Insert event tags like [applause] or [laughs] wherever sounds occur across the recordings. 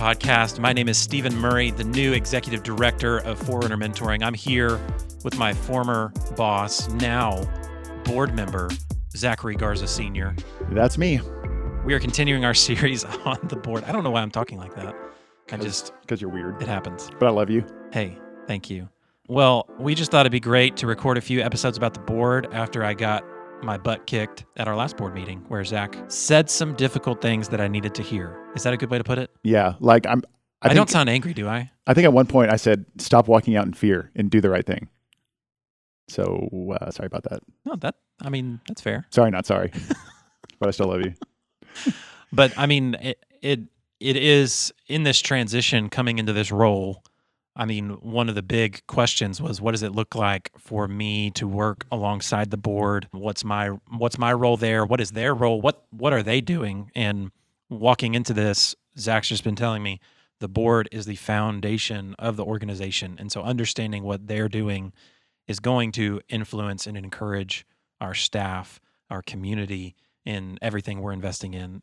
Podcast. My name is Stephen Murray, the new executive director of Forerunner Mentoring. I'm here with my former boss, now board member, Zachary Garza Sr. That's me. We are continuing our series [laughs] on the board. I don't know why I'm talking like that. I just, because you're weird, it happens. but I love you. Hey, thank you. Well, we just thought it'd be great to record a few episodes about the board after I got my butt kicked at our last board meeting where Zach said some difficult things that I needed to hear. Is that a good way to put it? Yeah, like I'm. I, I, think, don't sound angry, do I? I think at one point I said, "Stop walking out in fear and do the right thing." So uh, sorry about that. No, that I mean that's fair. Sorry, not sorry, [laughs] but I still love you. But I mean it it it is in this transition coming into this role. I mean, one of the big questions was what does it look like for me to work alongside the board? What's my what's my role there? What is their role? What what are they doing? And walking into this, Zach's just been telling me the board is the foundation of the organization. And so understanding what they're doing is going to influence and encourage our staff, our community, in everything we're investing in.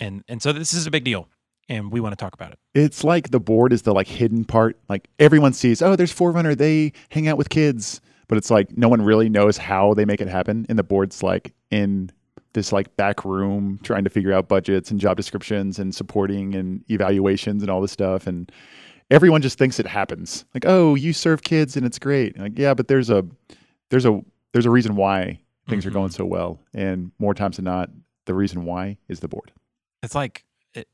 And and so this is a big deal and we want to talk about it. It's like the board is the like hidden part. Like everyone sees, oh, there's Forerunner. They hang out with kids, but it's like no one really knows how they make it happen. And the board's like in this like back room trying to figure out budgets and job descriptions and supporting and evaluations and all this stuff. And everyone just thinks it happens. Like, oh, you serve kids and it's great. Like, yeah, but there's a there's a there's a reason why things Mhm. are going so well. And more times than not, the reason why is the board. It's like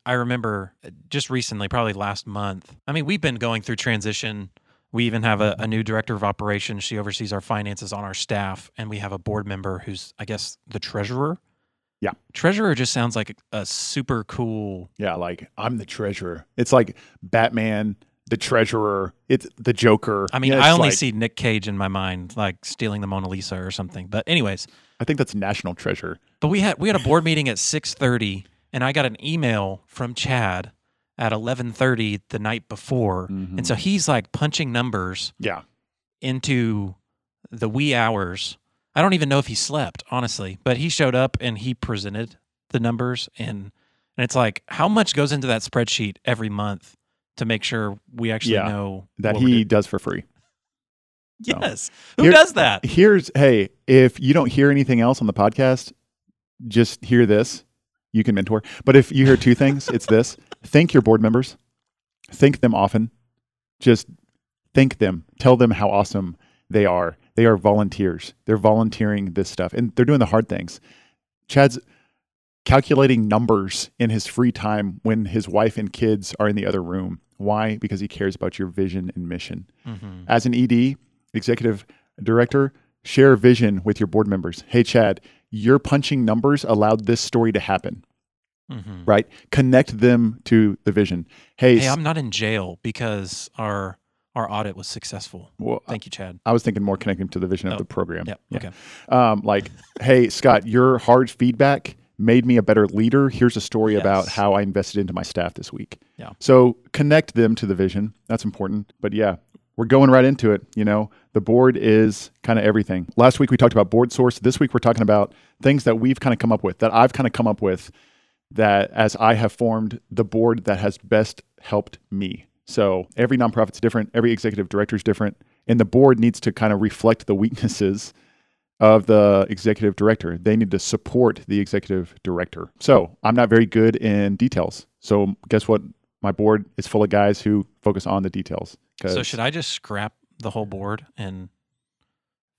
I remember uh, just recently, probably last month. I mean, we've been going through transition. We even have a, a new director of operations. She oversees our finances on our staff, and we have a board member who's, I guess, the treasurer. Yeah. treasurer just sounds like a super cool. Yeah, like I'm the treasurer. It's like Batman, the treasurer. It's the Joker. I mean, Yeah, I only like- see Nick Cage in my mind, like stealing the Mona Lisa or something. But anyways, I think that's national treasure. But we had we had a board meeting at six thirty, and I got an email from Chad at eleven thirty the night before, mm-hmm. and so he's like punching numbers Yeah, into the wee hours. I don't even know if he slept, honestly, but he showed up and he presented the numbers, and and it's like how much goes into that spreadsheet every month to make sure we actually Yeah, know that he does for free. [laughs] so. Yes, who Here- does that? Here's hey, if you don't hear anything else on the podcast, just hear this. You can mentor. But if you hear two things, it's this. Thank your board members. Thank them often. Just thank them. Tell them how awesome they are. They are volunteers. They're volunteering this stuff and they're doing the hard things. Chad's calculating numbers in his free time when his wife and kids are in the other room. Why? Because he cares about your vision and mission. Mhm. As an ED, executive director, share vision with your board members. Hey, Chad, your punching numbers allowed this story to happen, Mhm. right? Connect them to the vision. Hey, Hey, I'm not in jail because our our audit was successful. well, Thank you, Chad. I was thinking more connecting to the vision Oh, of the program. Yep. Yeah. Okay. Um, like, hey, Scott, your hard feedback made me a better leader. Here's a story about how I invested into my staff this week. Yeah. So connect them to the vision. That's important. But yeah, we're going right into it. You know, the board is kind of everything. Last week we talked about BoardSource. This week we're talking about things that we've kind of come up with, that I've kind of come up with, that as I have formed the board that has best helped me. So every nonprofit's different, every executive director is different, and the board needs to kind of reflect the weaknesses of the executive director. They need to support the executive director. So I'm not very good in details. So guess what? My board is full of guys who focus on the details. So should I just scrap the whole board and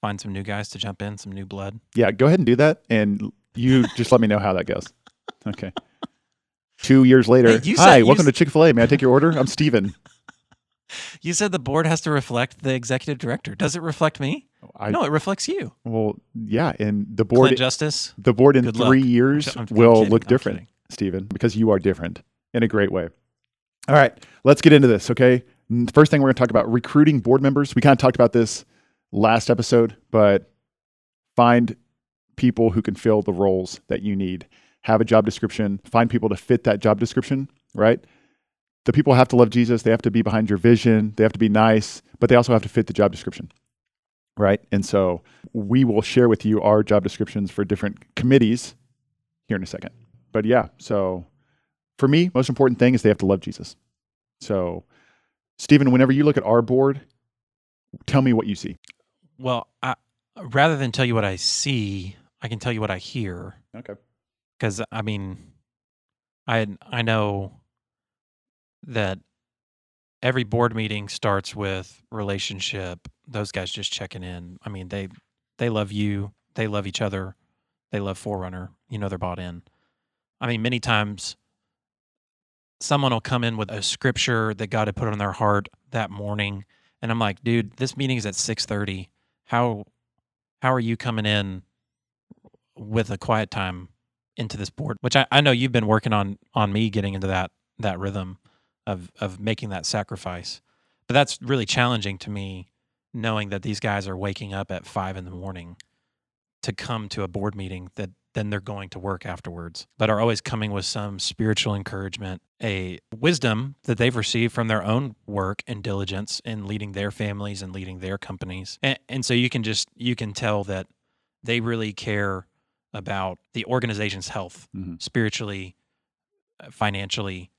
find some new guys to jump in, some new blood? Yeah, go ahead and do that, and you [laughs] just let me know how that goes. Okay. Two years later, Hey, hi, said- welcome to Chick Fil A. May I take your order? I'm Steven. [laughs] You said the board has to reflect the executive director. Does it reflect me? I, no, it reflects you. Well, yeah, and the Clint board, Justice. the board in three luck. years I'm- I'm will kidding, look I'm different, kidding. Stephen, because you are different in a great way. All right, let's get into this. Okay, first thing we're going to talk about recruiting board members. We kind of talked about this last episode, but find people who can fill the roles that you need. Have a job description. Find people to fit that job description. Right. The people have to love Jesus. They have to be behind your vision. They have to be nice, but they also have to fit the job description. Right. And so we will share with you our job descriptions for different committees here in a second. But yeah, so for me, most important thing is they have to love Jesus. So, Stephen, whenever you look at our board, tell me what you see. Well, I, rather than tell you what I see, I can tell you what I hear. Okay. Because I mean, I I know that every board meeting starts with relationship. Those guys just checking in. I mean, they they love you. They love each other. They love Forerunner. You know, they're bought in. I mean, many times someone will come in with a scripture that God had put on their heart that morning, and I'm like, dude, this meeting is at six thirty. How how are you coming in with a quiet time into this board? Which I, I know you've been working on on me getting into that that rhythm of of making that sacrifice. But that's really challenging to me, knowing that these guys are waking up at five in the morning to come to a board meeting that then they're going to work afterwards, but are always coming with some spiritual encouragement, a wisdom that they've received from their own work and diligence in leading their families and leading their companies. And, and so you can just you can tell that they really care about the organization's health Mhm. spiritually, uh, financially,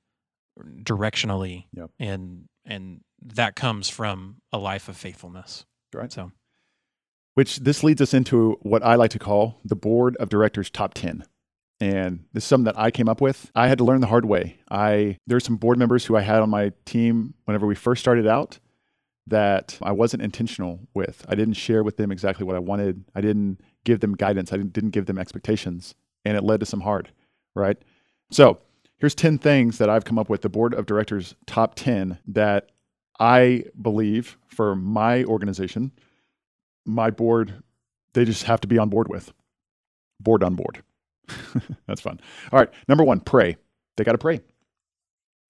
directionally, Yep. and and that comes from a life of faithfulness. Right. So Which this leads us into what I like to call the board of directors top 10. And this is something that I came up with. I had to learn the hard way. I there's some board members who I had on my team whenever we first started out that I wasn't intentional with. I didn't share with them exactly what I wanted. I didn't give them guidance. I didn't, didn't give them expectations, and it led to some hard, right? So, here's 10 things that I've come up with the board of directors top 10 that I believe for my organization my board, they just have to be on board with. Board on board. [laughs] That's fun. All right. Number one, pray. They got to pray.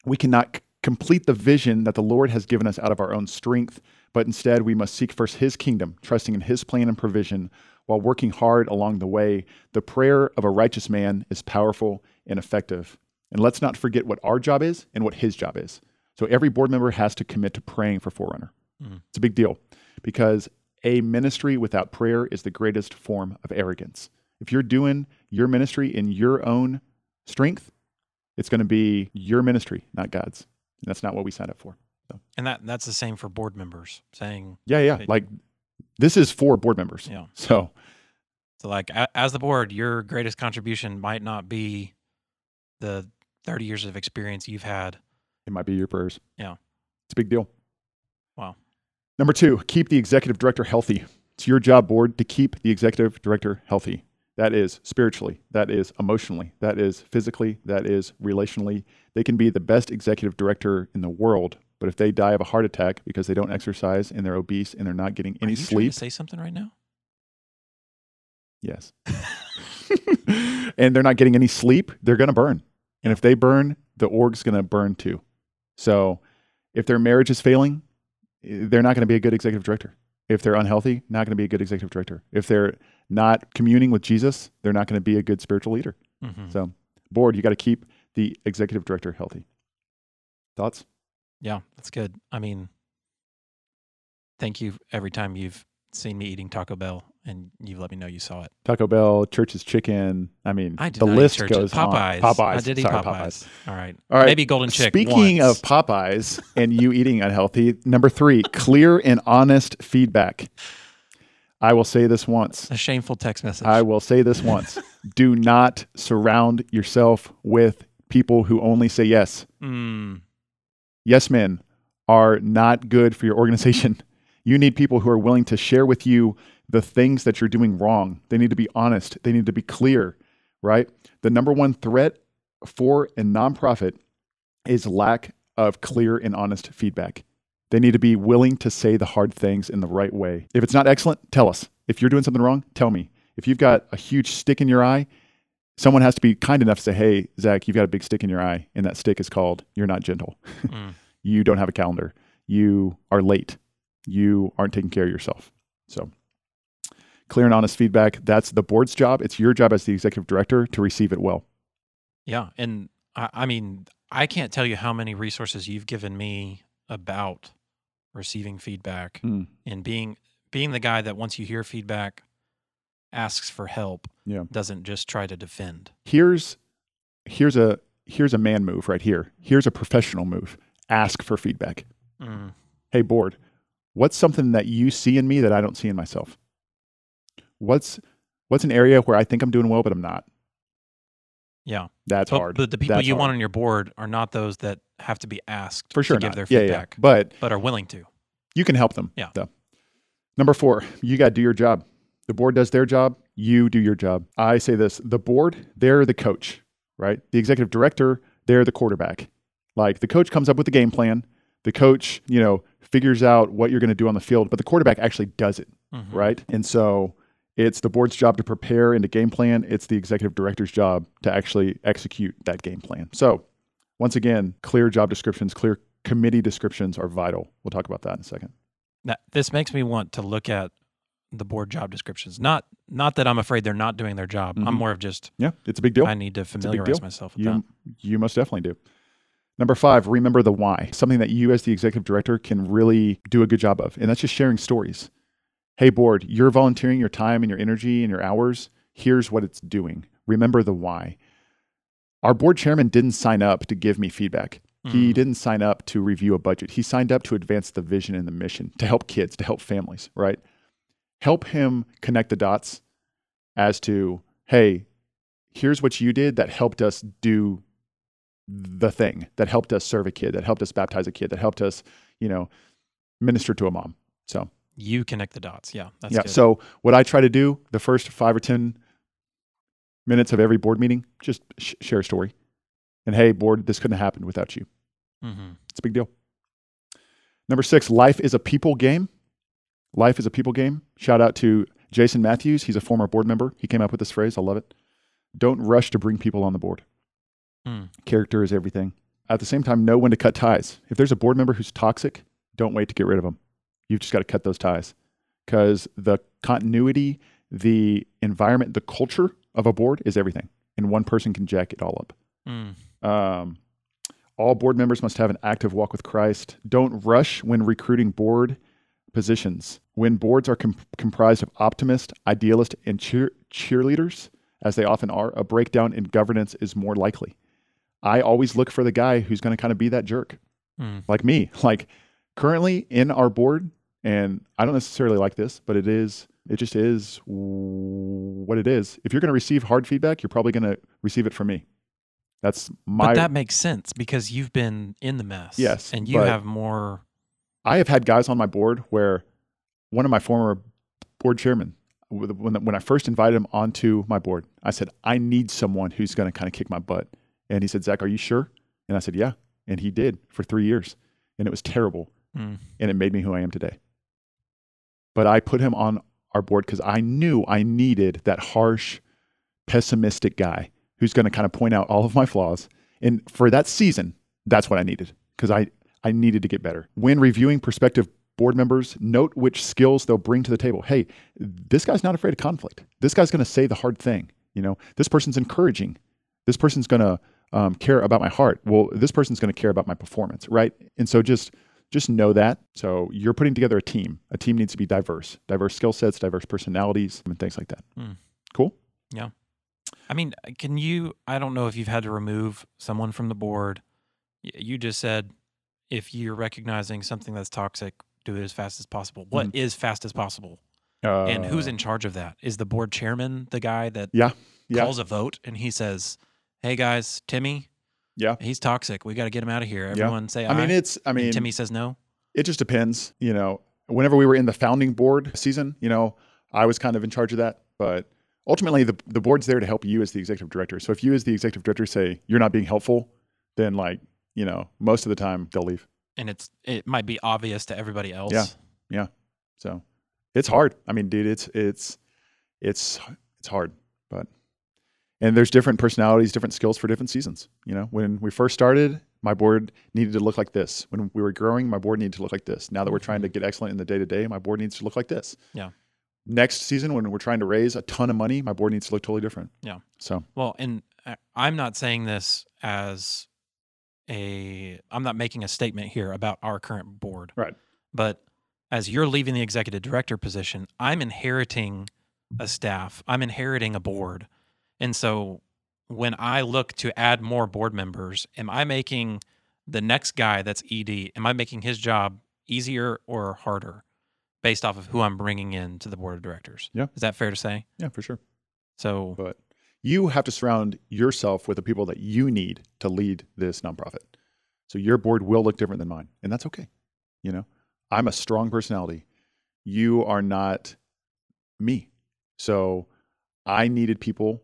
We cannot c- complete the vision that the Lord has given us out of our own strength, but instead we must seek first His kingdom, trusting in His plan and provision while working hard along the way. The prayer of a righteous man is powerful and effective. And let's not forget what our job is and what His job is. So every board member has to commit to praying for Forerunner. Mhm. It's a big deal because a ministry without prayer is the greatest form of arrogance. If you're doing your ministry in your own strength, it's going to be your ministry, not God's. And that's not what we signed up for. and that that's the same for board members saying Yeah, yeah. Like this is for board members. Yeah. [laughs] So, So, like, as the board, your greatest contribution might not be the 30 years of experience you've had. it might be your prayers. Yeah. It's a big deal. Wow. Number two, keep the executive director healthy. It's your job, board, to keep the executive director healthy. That is spiritually, that is emotionally, that is physically, that is relationally. They can be the best executive director in the world, but if they die of a heart attack because they don't exercise and they're obese and they're not getting Are any you trying sleep, to say something right now? yes, [laughs] and they're not getting any sleep, they're going to burn. And if they burn, the org's going to burn too. So if their marriage is failing, they're not going to be a good executive director. If they're unhealthy, not going to be a good executive director. If they're not communing with Jesus, they're not going to be a good spiritual leader. hmm So, board, you got to keep the executive director healthy. Thoughts? Yeah, that's good. I mean, thank you every time you've seen me eating Taco Bell and you've let me know you saw it. Taco Bell, Church's Chicken. I mean, I did the list goes Popeyes. on. Popeyes. I did eat Sorry, Popeyes. All right. All right. Maybe Golden Chick. Speaking once. of Popeyes and you eating unhealthy, number three, [laughs] clear and honest feedback. I will say this once. a shameful text message. I will say this once. [laughs] Do not surround yourself with people who only say yes. Mm, Yes men are not good for your organization. You need people who are willing to share with you the things that you're doing wrong. They need to be honest. They need to be clear, right? The number one threat for a nonprofit is lack of clear and honest feedback. They need to be willing to say the hard things in the right way. If it's not excellent, tell us. If you're doing something wrong, tell me. If you've got a huge stick in your eye, someone has to be kind enough to say, Hey, Zach, you've got a big stick in your eye. And that stick is called, You're not gentle. [laughs] Mm. you don't have a calendar. You are late. You aren't taking care of yourself. So, clear and honest feedback. That's the board's job. It's your job as the executive director to receive it well. Yeah, and I, I mean, I can't tell you how many resources you've given me about receiving feedback Mm. and being being the guy that once you hear feedback asks for help Yeah. doesn't just try to defend Here's here's a here's a man move right here. Here's a professional move. Ask for feedback. mm. Hey board, what's something that you see in me that I don't see in myself? What's what's an area where I think I'm doing well but I'm not? yeah That's but, hard. but the people That's you want on your board are not those that have to be asked for sure to give their yeah, yeah. feedback But but are willing to you can help them. Yeah. Though. Number four, you got to do your job. The board does their job. You do your job. I say this: the board, they're the coach, right? The executive director, they're the quarterback. Like the coach comes up with the game plan. The coach, you know, figures out what you're going to do on the field, but the quarterback actually does it, Mhm. right? And so it's the board's job to prepare and to game plan. It's the executive director's job to actually execute that game plan. So once again, clear job descriptions, clear committee descriptions are vital. We'll talk about that in a second. Now, this makes me want to look at the board job descriptions. Not not that I'm afraid they're not doing their job. I'm Mhm. more of just Yeah, it's a big deal. I need to familiarize myself with that. You you most definitely do. Number five, remember the why. Something that you as the executive director can really do a good job of, and that's just sharing stories. Hey, board, you're volunteering your time and your energy and your hours. Here's what it's doing. Remember the why. Our board chairman didn't sign up to give me feedback. He Mm. didn't sign up to review a budget. He signed up to advance the vision and the mission, to help kids, to help families, right? Help him connect the dots as to, hey, here's what you did that helped us do the thing, that helped us serve a kid, that helped us baptize a kid, that helped us, you know, minister to a mom. So, You connect the dots. Yeah, that's yeah. good. So, what I try to do the first five or 10 minutes of every board meeting, just sh- share a story. And hey, board, this couldn't have happened without you. hmm It's a big deal. Number six, life is a people game. Life is a people game. Shout out to Jason Matthews. He's a former board member. He came up with this phrase. I love it. Don't rush to bring people on the board. Hmm. Character is everything. At the same time, know when to cut ties. If there's a board member who's toxic, don't wait to get rid of them. You've just got to cut those ties because the continuity, the environment, the culture of a board is everything. And one person can jack it all up. Mm. Um, all board members must have an active walk with Christ. Don't rush when recruiting board positions. When boards are com- comprised of optimists, idealists, and cheer- cheerleaders, as they often are, a breakdown in governance is more likely. I always look for the guy who's going to kind of be that jerk, Mm. like me. Like currently in our board, and I don't necessarily like this, but it is, it just is what it is. If you're going to receive hard feedback, you're probably going to receive it from me. That's my but that makes sense because you've been in the mess. Yes, and you have more. I have had guys on my board where one of my former board chairmen, when when I first invited him onto my board, I said, I need someone who's going to kind of kick my butt. And he said, Zach, are you sure? And I said, yeah. And he did for three years. And it was terrible. Mm. And it made me who I am today. But I put him on our board because I knew I needed that harsh, pessimistic guy who's going to kind of point out all of my flaws. And for that season, that's what I needed because I, I needed to get better. When reviewing prospective board members, note which skills they'll bring to the table. Hey, this guy's not afraid of conflict. This guy's going to say the hard thing. You know, this person's encouraging. This person's going to um, care about my heart. Well, this person's going to care about my performance, right? And so just just know that. So you're putting together a team. A team needs to be diverse, diverse skill sets, diverse personalities, and things like that. Hmm. Cool. Yeah. I mean, can you? I don't know if you've had to remove someone from the board. You just said if you're recognizing something that's toxic, do it as fast as possible. What is fast as possible? Uh, and who's in charge of that? Is the board chairman the guy that Yeah. Yeah. calls a vote and he says, "Hey guys, Timmy, Yeah. he's toxic. We got to get him out of here." Yeah. Everyone say, I mean, it's. I And mean, Timmy says no. it just depends. You know, whenever we were in the founding board season, you know, I was kind of in charge of that. But ultimately, the the board's there to help you as the executive director. So if you as the executive director say you're not being helpful, then like you know, most of the time they'll leave. and it's it might be obvious to everybody else. Yeah. Yeah. So it's hard. I mean, dude, it's it's it's it's hard, and there's different personalities, different skills for different seasons. You know, when we first started, my board needed to look like this. When we were growing, my board needed to look like this. Now that we're trying to mm-hmm. get excellent in the day to day, my board needs to look like this. Yeah. Next season, when we're trying to raise a ton of money, my board needs to look totally different. Yeah. So Well, and I- I'm not saying this as a I'm not making a statement here about our current board. Right. But as you're leaving the executive director position, I'm inheriting a staff. I'm inheriting a board. And so when I look to add more board members, am I making the next guy that's ED, am I making his job easier or harder based off of who I'm bringing in to the board of directors? Yeah. Is that fair to say? yeah, for sure. So But you have to surround yourself with the people that you need to lead this nonprofit. So your board will look different than mine, and that's okay. You know, I'm a strong personality. You are not me. So I needed people,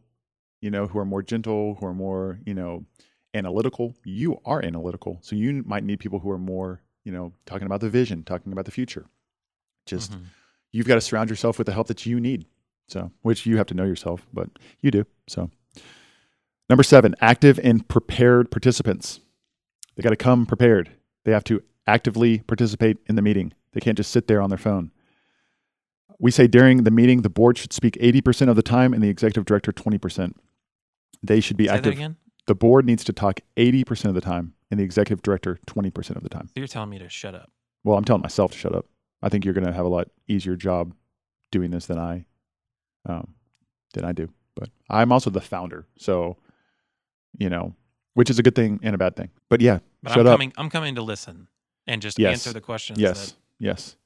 you know, who are more gentle, who are more, you know, analytical. You are analytical. So you might need people who are more, you know, talking about the vision, talking about the future. Just mhm. you've got to surround yourself with the help that you need. So, which you have to know yourself, but you do. So, number seven, active and prepared participants. They got to come prepared. They have to actively participate in the meeting. They can't just sit there on their phone. We say during the meeting, the board should speak 80% of the time and the executive director 20%. They should be Say that active. again. The board needs to talk 80% of the time and the executive director 20% of the time. So You're telling me to shut up. Well, I'm telling myself to shut up. I think you're going to have a lot easier job doing this than I, um, than I do. But I'm also the founder, so you know, which is a good thing and a bad thing. But yeah, But shut I'm up. coming. I'm coming to listen and just Yes. answer the questions. yes, yes.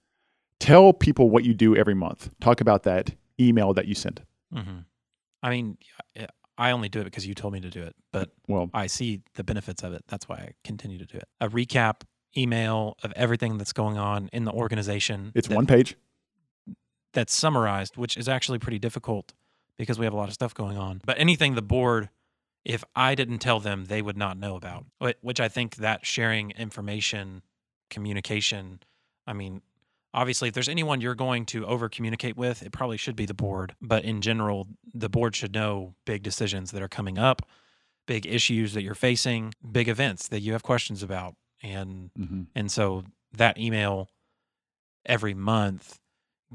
Tell people what you do every month. Talk about that email that you sent. That, hmm I mean, I- only do it because you told me to do it, but Well, I see the benefits of it. That's why I continue to do it. A recap email of everything that's going on in the organization. it's that- one page. that's summarized, which is actually pretty difficult because we have a lot of stuff going on. But anything the board, if I didn't tell them, they would not know about. Which I think that sharing information, communication, I mean, obviously, if there's anyone you're going to over communicate with, it probably should be the board. But in general, the board should know big decisions that are coming up, big issues that you're facing, big events that you have questions about. And Mm-hmm. and so that email every month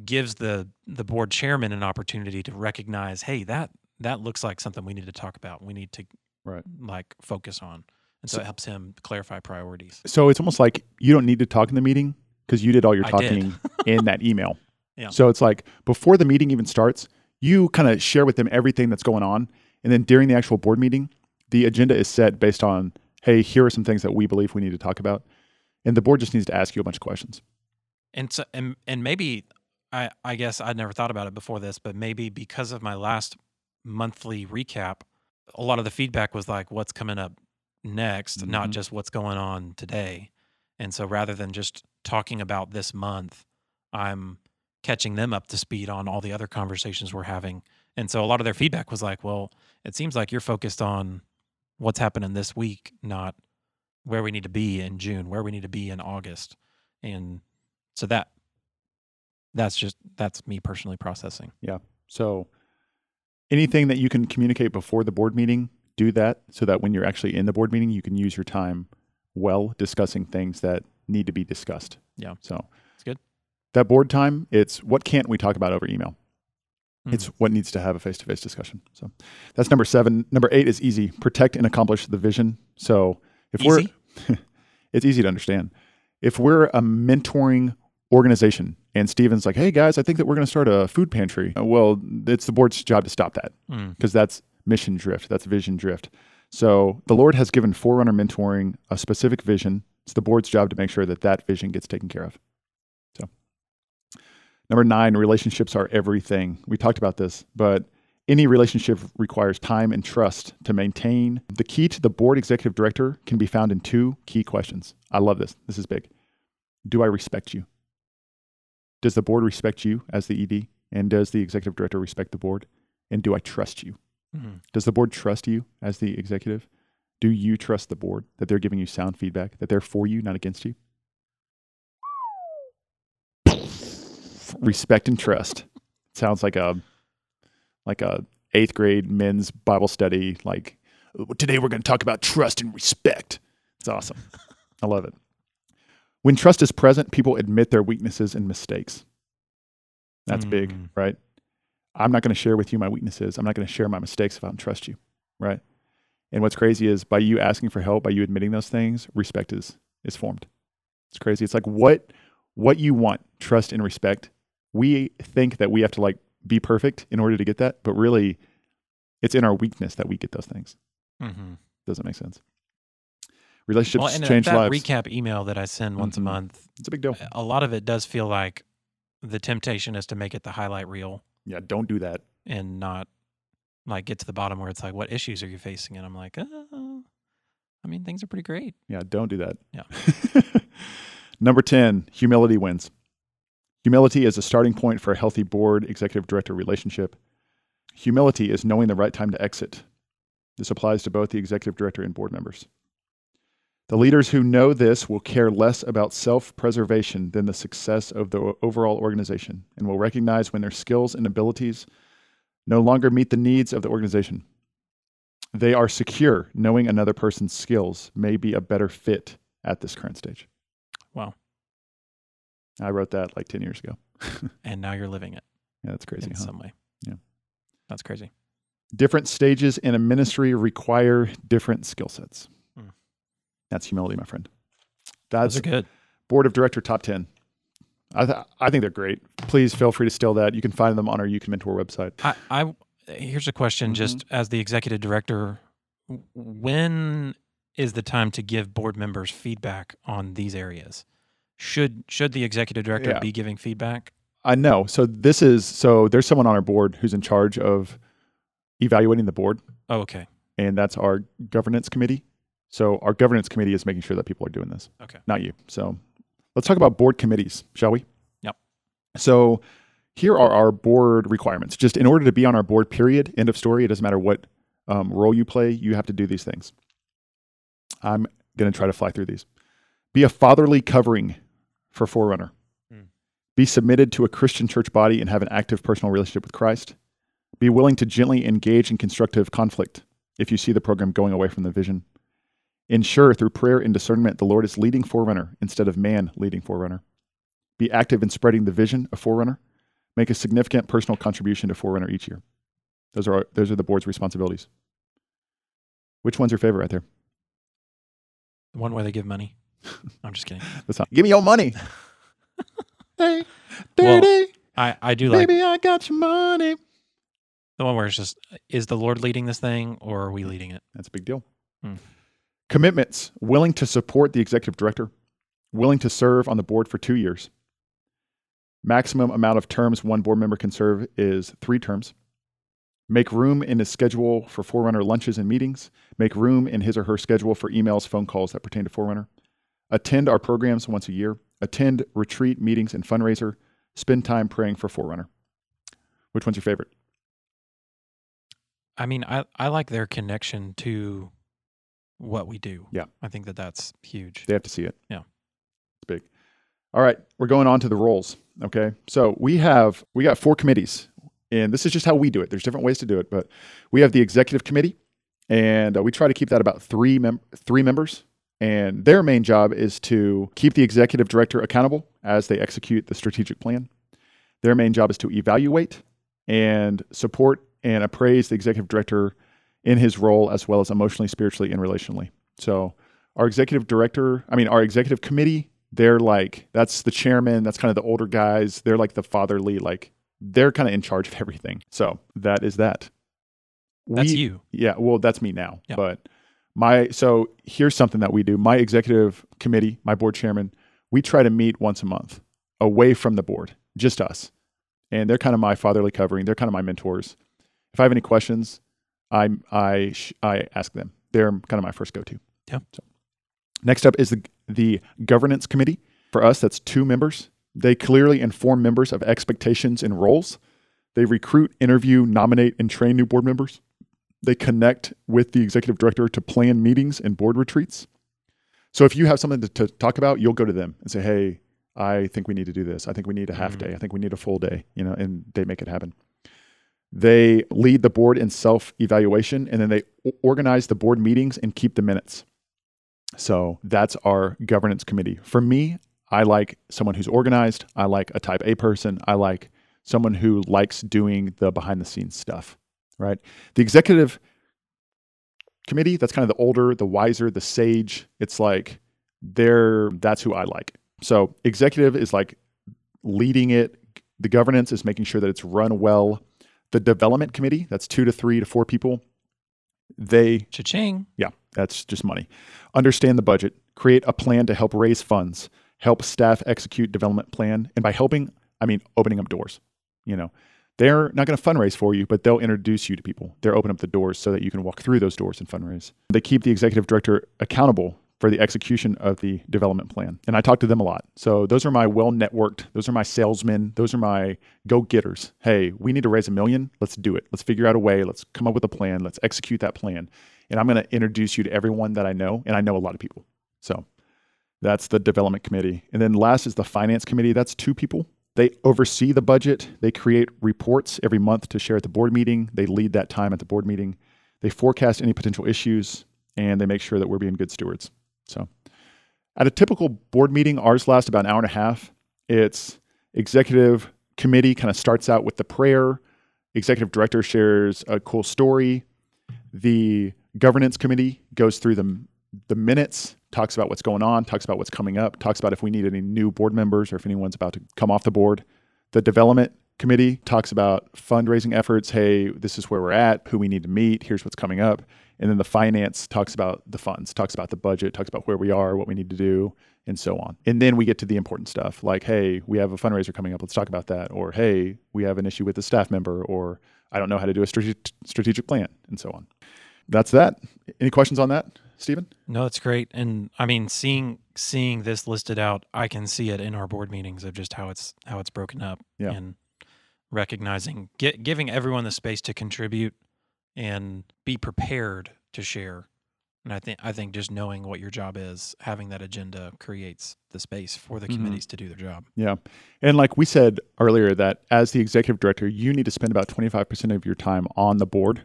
gives the the board chairman an opportunity to recognize, hey, that that looks like something we need to talk about. We need to Right. like focus on. And so, So- it helps him clarify priorities. So it's almost like you don't need to talk in the meeting because you did all your talking [laughs] in that email. Yeah. So it's like before the meeting even starts, you kind of share with them everything that's going on. And then during the actual board meeting, the agenda is set based on, hey, here are some things that we believe we need to talk about. And the board just needs to ask you a bunch of questions. And so and and maybe I I guess I'd never thought about it before this, but maybe because of my last monthly recap, a lot of the feedback was like what's coming up next, not Mhm. just what's going on today. And so rather than just talking about this month, I'm catching them up to speed on all the other conversations we're having. And so a lot of their feedback was like, well, it seems like you're focused on what's happening this week, not where we need to be in June, where we need to be in August. And so that that's just that's me personally processing. Yeah. So anything that you can communicate before the board meeting, do that so that when you're actually in the board meeting, you can use your time well discussing things that need to be discussed. Yeah. So It's good. That board time, it's what can't we talk about over email? Mm. It's what needs to have a face to face discussion. So that's number seven. Number eight is easy. Protect and accomplish the vision. So if Easy? we're, [laughs] it's easy to understand. If we're a mentoring organization and Steven's like, hey guys, I think that we're going to start a food pantry. Uh, Well, it's the board's job to stop that Mm. because that's mission drift, that's vision drift. So the Lord has given Forerunner Mentoring a specific vision. It's the board's job to make sure that that vision gets taken care of. So, number nine, relationships are everything. We talked about this, but any relationship requires time and trust to maintain. The key to the board executive director can be found in two key questions. I love this. This is big. Do I respect you? Does the board respect you as the ED? And does the executive director respect the board? And do I trust you? Mhm. Does the board trust you as the executive? Do you trust the board that they're giving you sound feedback, that they're for you, not against you? Respect and trust. Sounds like a like a eighth grade men's Bible study. Like today, we're going to talk about trust and respect. It's awesome. I love it. When trust is present, people admit their weaknesses and mistakes. That's mm. big, hmm. right? I'm not going to share with you my weaknesses. I'm not going to share my mistakes if I don't trust you, right? And what's crazy is by you asking for help, by you admitting those things, respect is is formed. It's crazy. It's like what what you want, trust and respect. We think that we have to like be perfect in order to get that, but really it's in our weakness that we get those things. Mm-hmm. Doesn't make sense. Relationships Well, and change that lives. recap email that I send once a Mhm. month, it's a big deal. a lot of it does feel like the temptation is to make it the highlight reel Yeah, don't do that. and not like get to the bottom where it's like, what issues are you facing? And I'm like, uh, I mean, things are pretty great. Yeah, don't do that. Yeah. [laughs] Number 10, humility wins. Humility is a starting point for a healthy board executive director relationship. Humility is knowing the right time to exit. This applies to both the executive director and board members. The leaders who know this will care less about self preservation than the success of the overall organization and will recognize when their skills and abilities no longer meet the needs of the organization. They are secure knowing another person's skills may be a better fit at this current stage. Wow. I wrote that like 10 years ago. [laughs] And now you're living it Yeah, that's crazy. in Huh? some way. Yeah. That's crazy. Different stages in a ministry require different skill sets. Hmm. That's humility, my friend. Those That's are good. board of director top 10. I, th- I think they're great. Please feel free to steal that. You can find them on our You Can Mentor website. I, I here's a question Mhm. just as the executive director when is the time to give board members feedback on these areas should should the executive director Yeah. be giving feedback I know. So this is so there's someone on our board who's in charge of evaluating the board, oh okay and that's our governance committee. So our governance committee is making sure that people are doing this. okay not you. So let's talk about board committees, shall we? Yep. So here are our board requirements. Just in order to be on our board, period, end of story. It doesn't matter what um, role you play, you have to do these things. I'm going to try to fly through these. Be a fatherly covering for Forerunner. Hmm. Be submitted to a Christian church body and have an active personal relationship with Christ. Be willing to gently engage in constructive conflict if you see the program going away from the vision. Ensure through prayer and discernment the Lord is leading Forerunner instead of man leading Forerunner. Be active in spreading the vision of Forerunner. Make a significant personal contribution to Forerunner each year. Those are our, those are the board's responsibilities. Which one's your favorite right there? the one where they give money [laughs] i'm just kidding [laughs] That's not, Give me your money. [laughs] hey, Well, dirty i i do like baby, I got your money. the one where it's just is the lord leading this thing or are we leading it That's a big deal. Hmm. Commitments willing to support the executive director, willing to serve on the board for two years. Maximum amount of terms one board member can serve is three terms. Make room in his schedule for Forerunner lunches and meetings. Make room in his or her schedule for emails, phone calls that pertain to Forerunner. Attend our programs once a year. Attend retreat meetings and fundraiser. Spend time praying for Forerunner. Which one's your favorite? i mean i i like their connection to what we do Yeah. i think that that's huge They have to see it. Yeah. It's big. All right, we're going on to the roles. Okay. So we have we got four committees. And this is just how we do it. There's different ways to do it, but we have the executive committee, and uh, we try to keep that about three mem- three members. And their main job is to keep the executive director accountable as they execute the strategic plan. Their main job is to evaluate and support and appraise the executive director in his role as well as emotionally, spiritually, and relationally. So our executive director, I mean, our executive committee, they're like, that's the chairman, that's kind of the older guys. They're like the fatherly, like, they're kind of in charge of everything. So that is that. that's We- you Yeah, well, that's me now. Yeah. But my, so here's something that we do. My executive committee, my board chairman, we try to meet once a month away from the board, just us. And they're kind of my fatherly covering. They're kind of my mentors. If I have any questions, I I I ask them. They're kind of my first go-to. Yeah. So next up is the the governance committee. For us, that's two members. They clearly inform members of expectations and roles. They recruit, interview, nominate, and train new board members. They connect with the executive director to plan meetings and board retreats. So if you have something to, to talk about, you'll go to them and say, "Hey, I think we need to do this. I think we need a half Mhm. day. I think we need a full day, you know, and they make it happen. They lead the board in self evaluation and then they organize the board meetings and keep the minutes. So that's our governance committee. For me, I like someone who's organized. I like a type A person. I like someone who likes doing the behind the scenes stuff, right? The executive committee, that's kind of the older, the wiser, the sage. It's like they're that's who I like. So executive is like leading it. The governance is making sure that it's run well. The development committee, that's two to three to four people. They Cha-ching. yeah, that's just money. Understand the budget, create a plan to help raise funds, help staff execute development plan, and by helping, I mean opening up doors. You know, they're not going to fundraise for you, but they'll introduce you to people. They'll open up the doors so that you can walk through those doors and fundraise. They keep the executive director accountable for the execution of the development plan. And I talk to them a lot. So those are my well networked, those are my salesmen, those are my go getters. Hey, we need to raise a million. Let's do it. Let's figure out a way. Let's come up with a plan. Let's execute that plan. And I'm going to introduce you to everyone that I know. And I know a lot of people. So that's the development committee. And then last is the finance committee. That's two people. They oversee the budget. They create reports every month to share at the board meeting. They lead that time at the board meeting. They forecast any potential issues and they make sure that we're being good stewards. So, at a typical board meeting, ours lasts about an hour and a half. It's executive committee kind of starts out with the prayer. Executive director shares a cool story. The governance committee goes through the the minutes, talks about what's going on, talks about what's coming up, talks about if we need any new board members or if anyone's about to come off the board. The development committee talks about fundraising efforts. Hey, this is where we're at, who we need to meet, here's what's coming up. And then the finance talks about the funds, talks about the budget, talks about where we are, what we need to do, and so on. And then we get to the important stuff like, hey, we have a fundraiser coming up, let's talk about that. Or, hey, we have an issue with a staff member, or I don't know how to do a strate- strategic plan, and so on. That's that. Any questions on that, Stephen? No, that's great. And I mean, seeing seeing this listed out, I can see it in our board meetings of just how it's how it's broken up Yeah. and recognizing gi- giving everyone the space to contribute and be prepared to share. And I think I think just knowing what your job is, having that agenda creates the space for the Mhm. committees to do their job. Yeah. And like we said earlier, that as the executive director, you need to spend about 25% of your time on the board,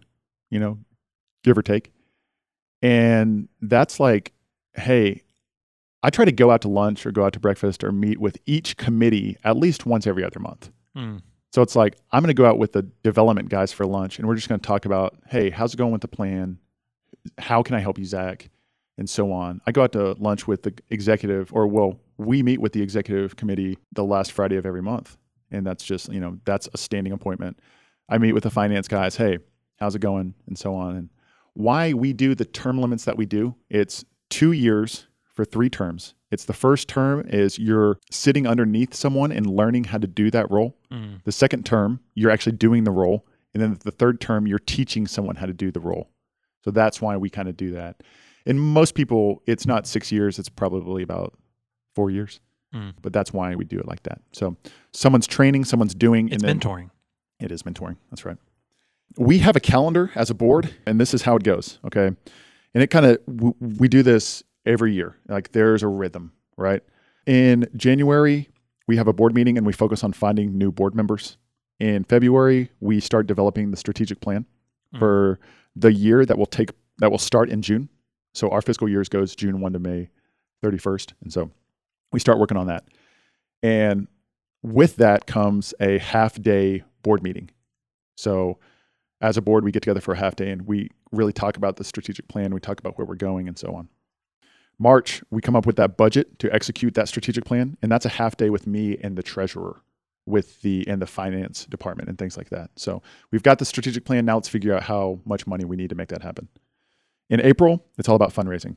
you know, give or take. And that's like, hey, I try to go out to lunch or go out to breakfast or meet with each committee at least once every other month. Mm. So it's like, I'm going to go out with the development guys for lunch and we're just going to talk about, hey, how's it going with the plan? How can I help you, Zach? And so on. I go out to lunch with the executive, or well, we meet with the executive committee the last Friday of every month. And that's just, you know, that's a standing appointment. I meet with the finance guys, hey, how's it going? And so on. And why we do the term limits that we do, it's two years for three terms. It's the first term is you're sitting underneath someone and learning how to do that role. Mm. The second term, you're actually doing the role. And then the third term, you're teaching someone how to do the role. So that's why we kind of do that. And most people, it's not six years, it's probably about four years. Mm. But that's why we do it like that. So someone's training, someone's doing, It's and mentoring. it is mentoring. That's right. We have a calendar as a board, and this is how it goes. Okay. And it kind of, w- we do this every year. Like there's a rhythm, right? In January, we have a board meeting and we focus on finding new board members. In February, we start developing the strategic plan Mm. for the year that will take, that will start in June. So our fiscal years goes June 1 to May 31st. And so we start working on that. And with that comes a half day board meeting. So, as a board, we get together for a half day and we really talk about the strategic plan. We talk about where we're going and so on. March, we come up with that budget to execute that strategic plan, and that's a half day with me and the treasurer, with the and the finance department and things like that. So we've got the strategic plan. Now let's figure out how much money we need to make that happen. In April, it's all about fundraising.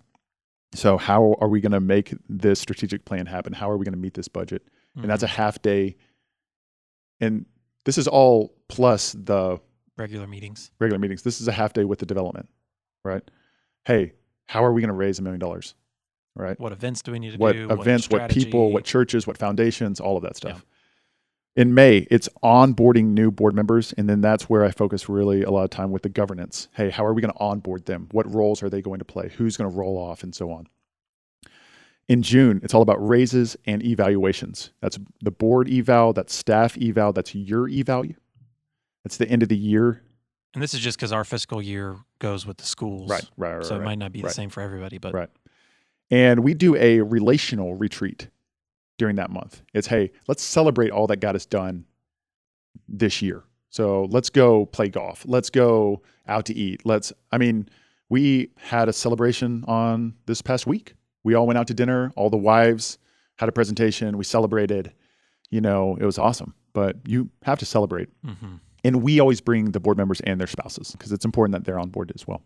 So how are we going to make this strategic plan happen? How are we going to meet this budget? and that's a Mhm. half day. And this is all plus the regular meetings. regular meetings. This is a half day with the development, right? Hey, how are we going to raise a million dollars? Right? What events do we need to What do? events, what people, what churches, what foundations, all of that stuff. In May, it's onboarding new board members. And then that's where I focus really a lot of time with the governance. Hey, how are we going to onboard them? What roles are they going to play? Who's going to roll off and so on? In June, it's all about raises and evaluations. That's the board eval, that's staff eval, that's your eval. That's the end of the year. And this is just because our fiscal year goes with the schools. Right, right, right. So it might not be right. the same for everybody, but Right. And we do a relational retreat during that month. It's, hey, let's celebrate all that God has done this year. So let's go play golf. Let's go out to eat. Let's, I mean, we had a celebration on this past week. We all went out to dinner. All the wives had a presentation. We celebrated. You know, it was awesome. But you have to celebrate. hmm And we always bring the board members and their spouses because it's important that they're on board as well.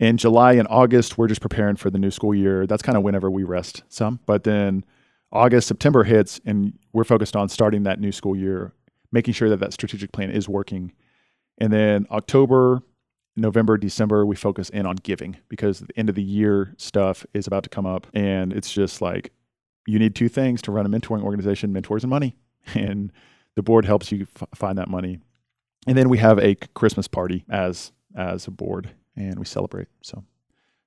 In July and August, we're just preparing for the new school year. That's kind of whenever we rest some. But then August, September hits, and we're focused on starting that new school year, making sure that that strategic plan is working. And then October, November, December, we focus in on giving because the end of the year stuff is about to come up. And it's just like you need two things to run a mentoring organization mentors and money. [laughs] And the board helps you f- find that money. And then we have a Christmas party as as a board and we celebrate. So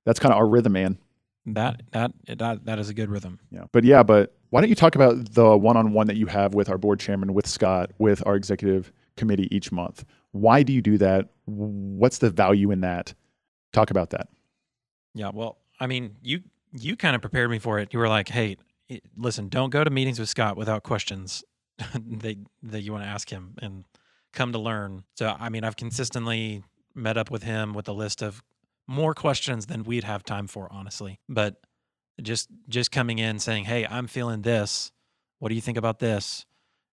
that's kind of our rhythm, man. that that that that is a good rhythm. Yeah. But yeah, but why don't you talk about the one-on-one that you have with our board chairman, with Scott, with our executive committee each month? Why do you do that? What's the value in that? Talk about that. Yeah, well, I mean, you you kind of prepared me for it. You were like, "Hey, listen, don't go to meetings with Scott without questions [laughs] that that you want to ask him and come to learn." So, I mean, I've consistently met up with him with a list of more questions than we'd have time for, honestly. But just just coming in saying, "Hey, I'm feeling this. What do you think about this?"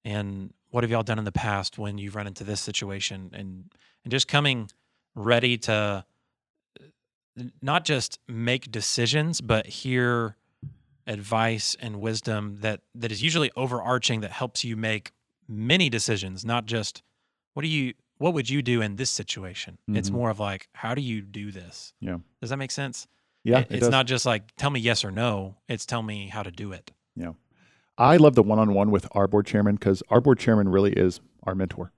And what have y'all done in the past when you've run into this situation? And and just coming ready to not just make decisions, but hear advice and wisdom that that is usually overarching that helps you make many decisions, not just what do you what would you do in this situation? It's Mhm. more of like how do you do this? Yeah. Does that make sense? Yeah. It- it it's does. not just like tell me yes or no. It's tell me how to do it. Yeah. I love the one-on-one with our board chairman because our board chairman really is our mentor.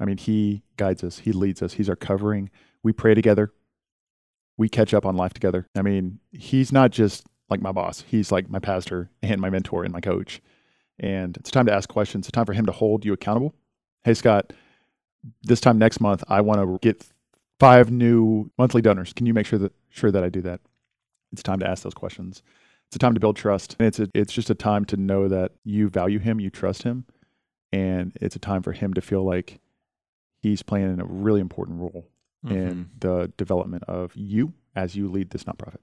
I mean, he guides us, he leads us, he's our covering. We pray together. We catch up on life together. I mean, he's not just like my boss. He's like my pastor and my mentor and my coach. And it's time to ask questions. It's time for him to hold you accountable. Hey, Scott, this time next month, I want to get five new monthly donors. Can you make sure that sure that I do that? It's time to ask those questions. It's a time to build trust. And it's a, it's just a time to know that you value him, you trust him, and it's a time for him to feel like he's playing a really important role Mhm. in the development of you as you lead this nonprofit.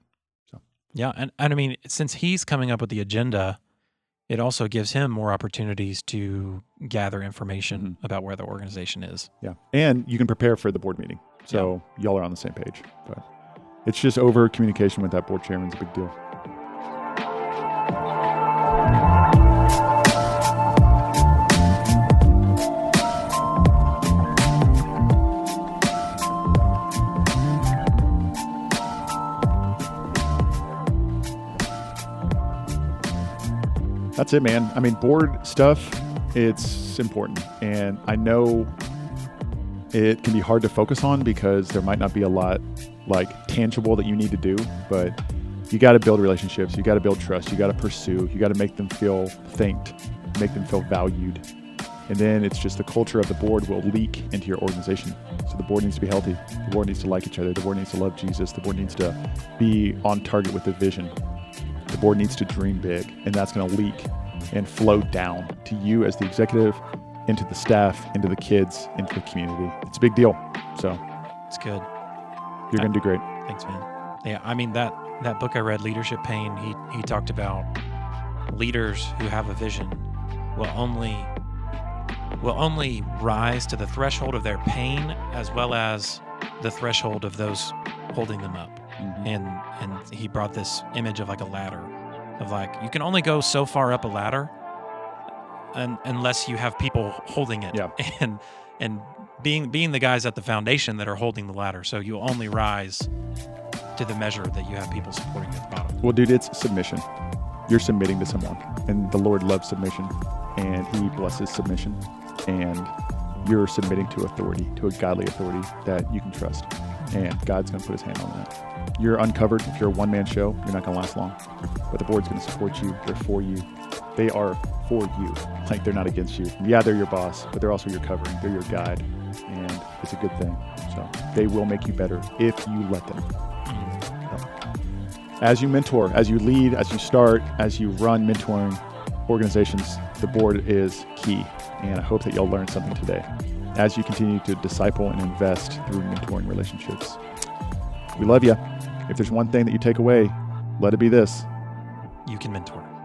So yeah, and, and I mean, since he's coming up with the agenda, it also gives him more opportunities to gather information Mm-hmm. about where the organization is. Yeah. And you can prepare for the board meeting. So y'all are on the same page. But it's just over communication with that board chairman's a big deal. That's it, man. I mean, board stuff, it's important. And I know it can be hard to focus on because there might not be a lot like tangible that you need to do, but you got to build relationships, you got to build trust, you got to pursue, you got to make them feel thanked, make them feel valued. And then it's just the culture of the board will leak into your organization. So the board needs to be healthy. The board needs to like each other. The board needs to love Jesus. The board needs to be on target with the vision. The board needs to dream big, and that's going to leak and flow down to you as the executive, into the staff, into the kids, into the community. It's a big deal. So It's good. you're going to do great. Thanks, man. Yeah, I mean that that book I read, Leadership Pain. He he talked about leaders who have a vision will only will only rise to the threshold of their pain as well as the threshold of those holding them up. And and he brought this image of like a ladder of like you can only go so far up a ladder un unless you have people holding it Yeah. [laughs] and and being being the guys at the foundation that are holding the ladder so you only rise to the measure that you have people supporting you at the bottom Well, dude, it's submission. You're submitting to someone, and the Lord loves submission, and He blesses submission, and you're submitting to authority, to a godly authority that you can trust. And God's going to put his hand on that. You're uncovered. If you're a one man show, you're not going to last long. But the board's going to support you. They're for you. They are for you. [laughs] Like they're not against you. Yeah, they're your boss, but they're also your covering. They're your guide. And it's a good thing. So they will make you better if you let them. As you mentor, as you lead, as you start, as you run mentoring organizations, the board is key. And I hope that you'll learn something today as you continue to disciple and invest through mentoring relationships. We love you. If there's one thing that you take away, let it be this You can mentor.